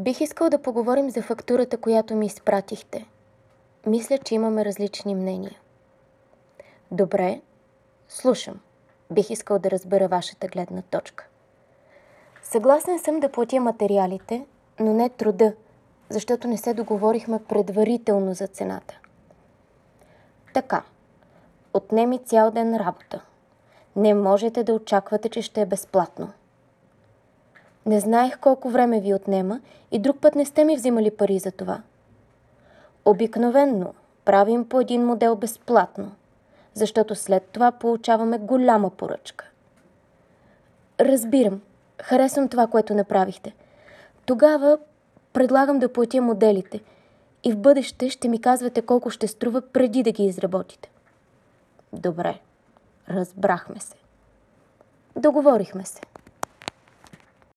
Бих искал да поговорим за фактурата, която ми изпратихте. Мисля, че имаме различни мнения. Добре, слушам. Бих искал да разбера вашата гледна точка. Съгласен съм да платя материалите, но не труда, защото не се договорихме предварително за цената. Така, отнеми цял ден работа. Не можете да очаквате, че ще е безплатно. Не знаех колко време ви отнема и друг път не сте ми взимали пари за това. Обикновенно правим по един модел безплатно, защото след това получаваме голяма поръчка. Разбирам. Харесвам това, което направихте. Тогава предлагам да платя моделите и в бъдеще ще ми казвате колко ще струва преди да ги изработите. Добре. Разбрахме се. Договорихме се.